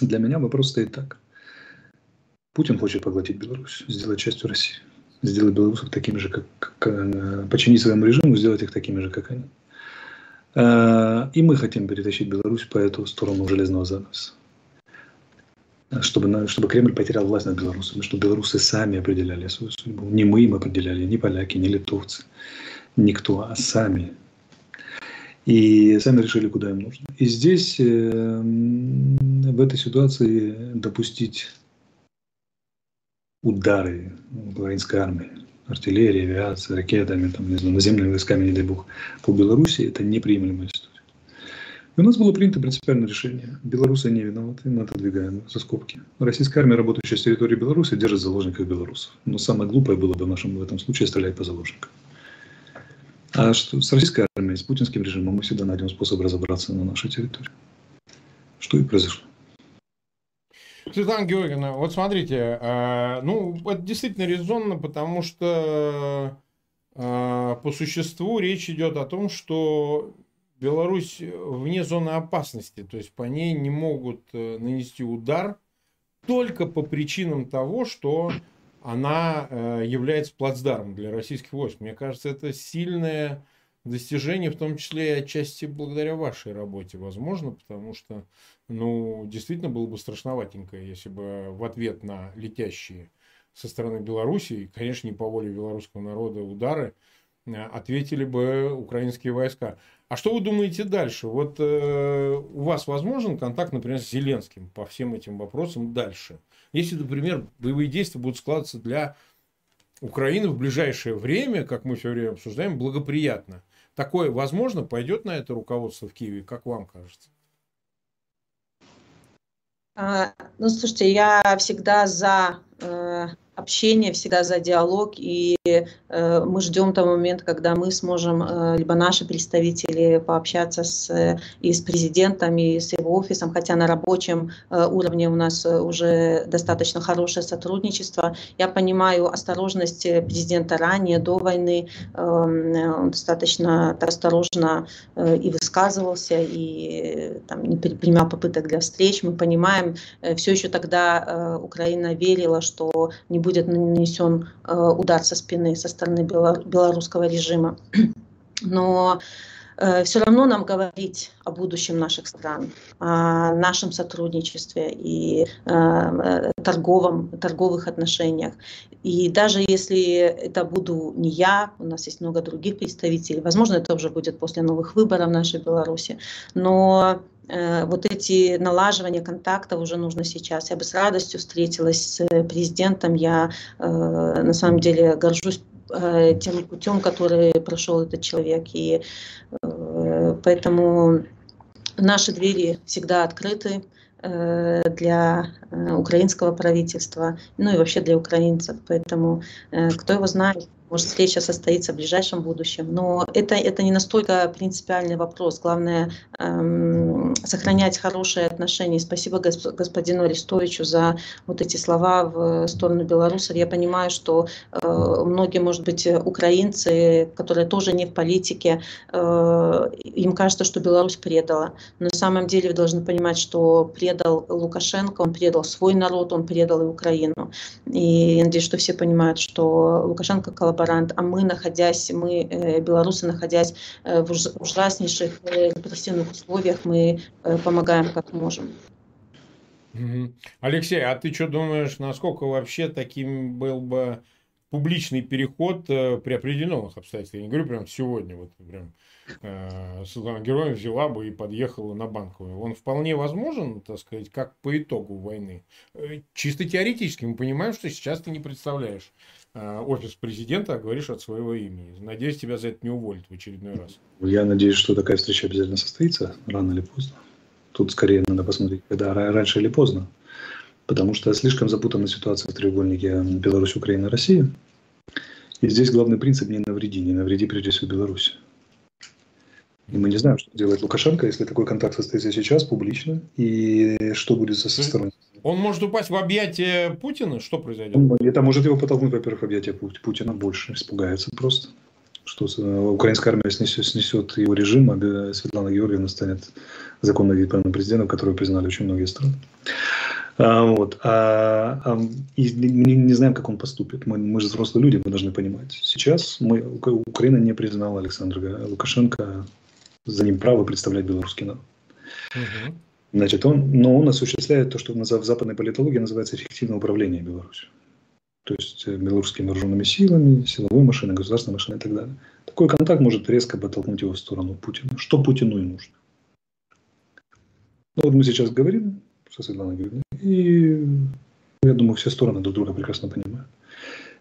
[LAUGHS] для меня вопрос стоит так. Путин хочет поглотить Беларусь, сделать частью России. Сделать белорусов такими же, как, как э, починить своему режиму, сделать их такими же, как они. Э, и мы хотим перетащить Беларусь по эту сторону железного занавеса. Чтобы, чтобы Кремль потерял власть над белорусами, чтобы белорусы сами определяли свою судьбу. Не мы им определяли, не поляки, не литовцы, никто, а сами и сами решили, куда им нужно. И здесь, э, в этой ситуации, допустить удары украинской армии, артиллерии, авиации, ракетами, там, не знаю, наземными войсками, не дай бог, по Беларуси, это неприемлемая история. И у нас было принято принципиальное решение. Белорусы не виноваты, мы отодвигаем за скобки. Российская армия, работающая с территории Беларуси, держит заложников белорусов. Но самое глупое было бы в нашем в этом случае стрелять по заложникам. А что с российской армией, с путинским режимом мы всегда найдем способ разобраться на нашей территории. Что и произошло. Светлана Георгиевна, вот смотрите, э, ну, это действительно резонно, потому что э, по существу речь идет о том, что Беларусь вне зоны опасности, то есть по ней не могут э, нанести удар только по причинам того, что она э, является плацдармом для российских войск. Мне кажется, это сильное достижение, в том числе и отчасти благодаря вашей работе, возможно, потому что, ну, действительно было бы страшноватенько, если бы в ответ на летящие со стороны Белоруссии, конечно, не по воле белорусского народа удары, э, ответили бы украинские войска. А что вы думаете дальше? Вот э, у вас возможен контакт, например, с Зеленским по всем этим вопросам дальше? Если, например, боевые действия будут складываться для Украины в ближайшее время, как мы все время обсуждаем, благоприятно. Такое возможно, пойдет на это руководство в Киеве, как вам кажется? А, ну, слушайте, я всегда за э, общение, всегда за диалог, и э, мы ждем того момента, когда мы сможем, э, либо наши представители, пообщаться с, и с президентом, и с его офисом, хотя на рабочем э, уровне у нас уже достаточно хорошее сотрудничество. Я понимаю осторожность президента ранее, до войны, эм, он достаточно осторожно и высказывался, и там, не предпринимал попыток для встреч. Мы понимаем, все еще тогда Украина верила, что не будет будет нанесен э, удар со спины со стороны белорусского режима. [CLEARS THROAT] Но э, все равно нам говорить о будущем наших стран, о нашем сотрудничестве и э, торговом, торговых отношениях. И даже если это буду не я, у нас есть много других представителей, возможно, это уже будет после новых выборов в нашей Беларуси, но вот эти налаживания контактов уже нужно сейчас. Я бы с радостью встретилась с президентом. Я э, на самом деле горжусь э, тем путем, который прошел этот человек. И поэтому наши двери всегда открыты для украинского правительства, ну и вообще для украинцев. Поэтому кто его знает, может, встреча состоится в ближайшем будущем. Но это, это не настолько принципиальный вопрос. Главное эм, сохранять хорошие отношения. Спасибо господину Арестовичу за вот эти слова в сторону белорусов. Я понимаю, что э, многие, может быть, украинцы, которые тоже не в политике, э, им кажется, что Беларусь предала. Но на самом деле вы должны понимать, что предал Лукашенко, он предал свой народ, он предал и Украину. И я надеюсь, что все понимают, что Лукашенко коллаборирует коллаборант, а мы, находясь, мы, э, белорусы, находясь э, в ужаснейших э, репрессивных условиях, мы помогаем как можем. Алексей, а ты что думаешь, насколько вообще таким был бы публичный переход при определенных обстоятельствах? Я не говорю прям сегодня, вот прям э, Светлана Героев взяла бы и подъехала на банковую. Он вполне возможен, так сказать, как по итогу войны. Чисто теоретически мы понимаем, что сейчас ты не представляешь Э, офис президента, а говоришь от своего имени. Надеюсь, тебя за это не уволят в очередной раз. Я надеюсь, что такая встреча обязательно состоится, рано или поздно. Тут скорее надо посмотреть, когда раньше или поздно. Потому что слишком запутана ситуация в треугольнике Беларусь, Украина, Россия. И здесь главный принцип не навреди, не навреди прежде всего Беларуси. И мы не знаем, что делает Лукашенко, если такой контакт состоится сейчас публично, и что будет со стороны он может упасть в объятия Путина? Что произойдет? Это может его подтолкнуть, во-первых, в объятия Путина больше, испугается просто. Что украинская армия снесет, снесет его режим, а Светлана Георгиевна станет законно избранным президентом, которого признали очень многие страны. А, вот. А, а, и мы не знаем, как он поступит. Мы, мы же взрослые люди, мы должны понимать. Сейчас мы, Украина не признала Александра Лукашенко за ним право представлять белорусский народ. Угу. Значит, он, но он осуществляет то, что в западной политологии называется эффективное управление Беларусью. То есть э, белорусскими вооруженными силами, силовой машиной, государственной машиной и так далее. Такой контакт может резко подтолкнуть его в сторону Путина. Что Путину и нужно. Ну вот мы сейчас говорим со Светланой Георгиевной, и я думаю, все стороны друг друга прекрасно понимают.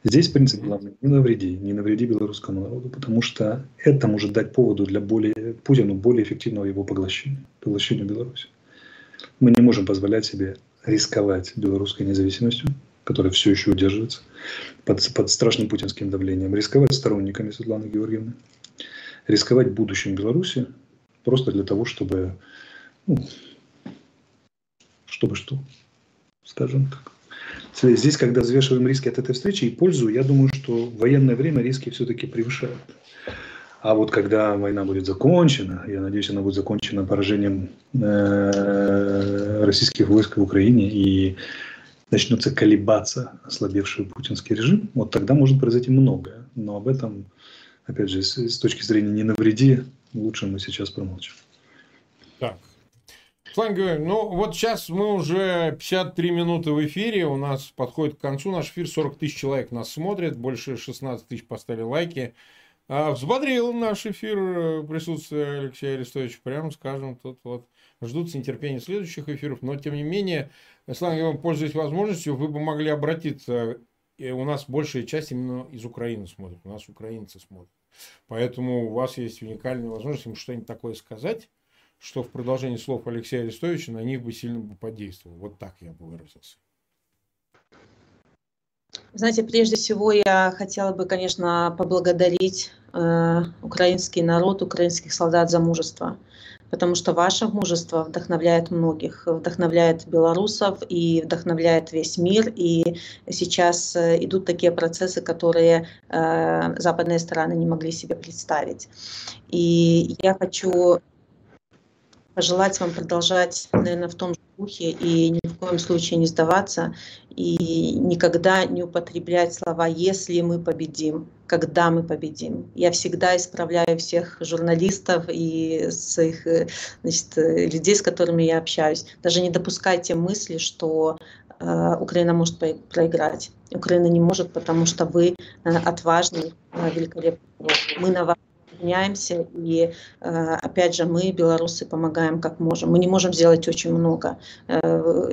Здесь принцип главный – не навреди, не навреди белорусскому народу, потому что это может дать поводу для более, Путину более эффективного его поглощения, поглощения Беларуси. Мы не можем позволять себе рисковать белорусской независимостью, которая все еще удерживается под, под страшным путинским давлением, рисковать сторонниками Светланы Георгиевны, рисковать будущим Беларуси просто для того, чтобы, ну, чтобы что, скажем так. Здесь, когда взвешиваем риски от этой встречи и пользу, я думаю, что в военное время риски все-таки превышают. А вот когда война будет закончена, я надеюсь, она будет закончена поражением э, российских войск в Украине и начнется колебаться ослабевший путинский режим, вот тогда может произойти многое. Но об этом, опять же, с, с точки зрения не навреди, лучше мы сейчас промолчим. Так. Слава ну вот сейчас мы уже 53 минуты в эфире, у нас подходит к концу наш эфир, 40 тысяч человек нас смотрят, больше 16 тысяч поставили лайки. А взбодрил наш эфир э, присутствие Алексея Арестовича, прямо скажем, тут вот ждут с нетерпением следующих эфиров, но тем не менее, Слава вам пользуюсь возможностью, вы бы могли обратиться, и у нас большая часть именно из Украины смотрит, у нас украинцы смотрят. Поэтому у вас есть уникальная возможность им что-нибудь такое сказать, что в продолжении слов Алексея Арестовича на них бы сильно бы подействовало. Вот так я бы выразился. Знаете, прежде всего я хотела бы, конечно, поблагодарить э, украинский народ, украинских солдат за мужество потому что ваше мужество вдохновляет многих, вдохновляет белорусов и вдохновляет весь мир. И сейчас э, идут такие процессы, которые э, западные страны не могли себе представить. И я хочу пожелать вам продолжать, наверное, в том же духе и ни в коем случае не сдаваться и никогда не употреблять слова «если мы победим», «когда мы победим». Я всегда исправляю всех журналистов и своих э, значит, людей, с которыми я общаюсь. Даже не допускайте мысли, что э, Украина может проиграть. Украина не может, потому что вы э, отважный, э, великолепный. Мы на вас меняемся, и э, опять же мы, белорусы, помогаем как можем. Мы не можем сделать очень много. Э,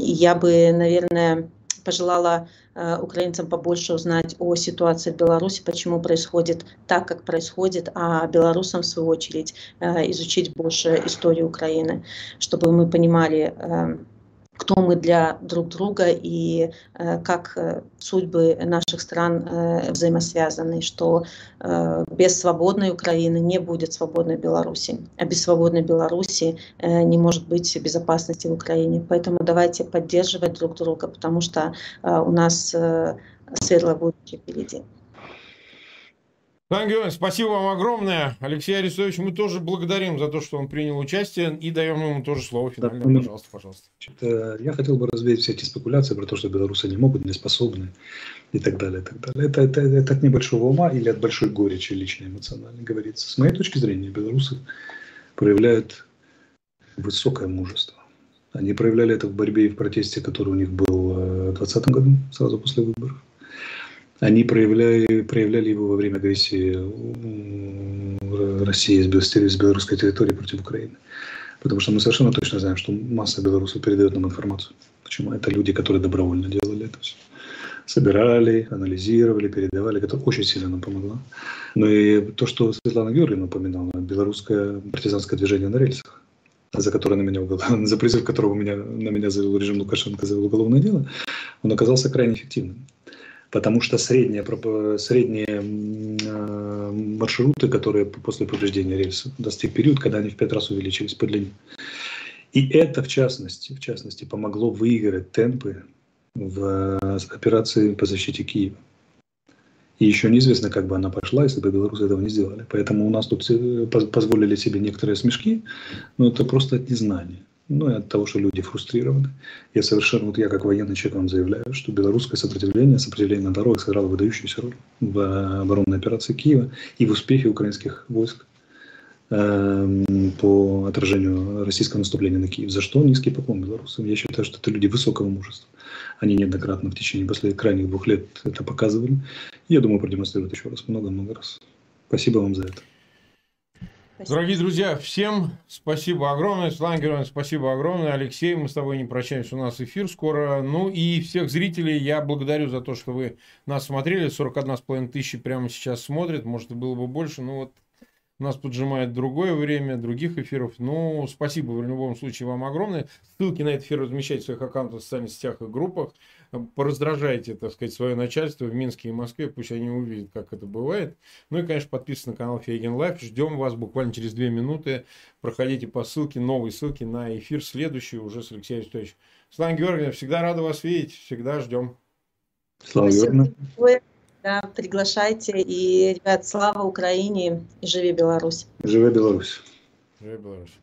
я бы, наверное, пожелала э, украинцам побольше узнать о ситуации в Беларуси, почему происходит так, как происходит, а белорусам, в свою очередь, изучить больше историю Украины, чтобы мы понимали, кто мы для друг друга и э, как э, судьбы наших стран э, взаимосвязаны, что без свободной Украины не будет свободной Беларуси, а без свободной Беларуси не может быть безопасности в Украине. Поэтому давайте поддерживать друг друга, потому что у нас светлое будущее впереди. Сан Георгиевич, спасибо вам огромное. Алексей Арестович, мы тоже благодарим за то, что он принял участие и даем ему тоже слово финальное. Да, пожалуйста, пожалуйста. Я хотел бы развеять все эти спекуляции про то, что белорусы не могут, не способны и так далее. И так далее. Это, это, это от небольшого ума или от большой горечи лично эмоционально говорится. С моей точки зрения, белорусы проявляют высокое мужество. Они проявляли это в борьбе и в протесте, который у них был э, в 2020 году, сразу после выборов они проявляли, проявляли его во время агрессии России с белорусской территории против Украины. Потому что мы совершенно точно знаем, что масса белорусов передает нам информацию. Почему? Это люди, которые добровольно делали это все. Собирали, анализировали, передавали, это очень сильно нам помогло. Но и то, что Светлана Георгиевна упоминала, белорусское партизанское движение на рельсах, за которое на меня [LAUGHS] за призыв которого меня, на меня завел режим Лукашенко, завел уголовное дело, он оказался крайне эффективным потому что средние, средние э, маршруты, которые после повреждения рельсов, достиг период, когда они в пять раз увеличились по длине. И это, в частности, в частности, помогло выиграть темпы в э, операции по защите Киева. И еще неизвестно, как бы она пошла, если бы белорусы этого не сделали. Поэтому у нас тут э, позволили себе некоторые смешки, но это просто от незнания ну и от того, что люди фрустрированы. Я совершенно, вот я как военный человек вам заявляю, что белорусское сопротивление, сопротивление на дорогах сыграло выдающуюся роль в оборонной операции Киева и в успехе украинских войск э, по отражению российского наступления на Киев. За что низкий поклон белорусам. Я считаю, что это люди высокого мужества. Они неоднократно в течение последних крайних двух лет это показывали. Я думаю, продемонстрируют еще раз, много-много раз. Спасибо вам за это. Спасибо. Дорогие друзья, всем спасибо огромное. Светлана Георгиевна, спасибо огромное. Алексей, мы с тобой не прощаемся, у нас эфир скоро. Ну и всех зрителей я благодарю за то, что вы нас смотрели. 41,5 тысячи прямо сейчас смотрят, может, было бы больше, но вот нас поджимает другое время, других эфиров. Ну, спасибо в любом случае вам огромное. Ссылки на этот эфир размещайте в своих аккаунтах в социальных сетях и группах пораздражайте, так сказать, свое начальство в Минске и Москве, пусть они увидят, как это бывает. Ну и, конечно, подписывайтесь на канал Фейгин Live. Ждем вас буквально через две минуты. Проходите по ссылке, новые ссылки на эфир следующий уже с Алексеем Арестовичем. Светлана Георгиевна, всегда рады вас видеть, всегда ждем. Слава Георгиевна. Да, приглашайте. И, ребят, слава Украине и живи Беларусь. Живи Беларусь. Живи Беларусь.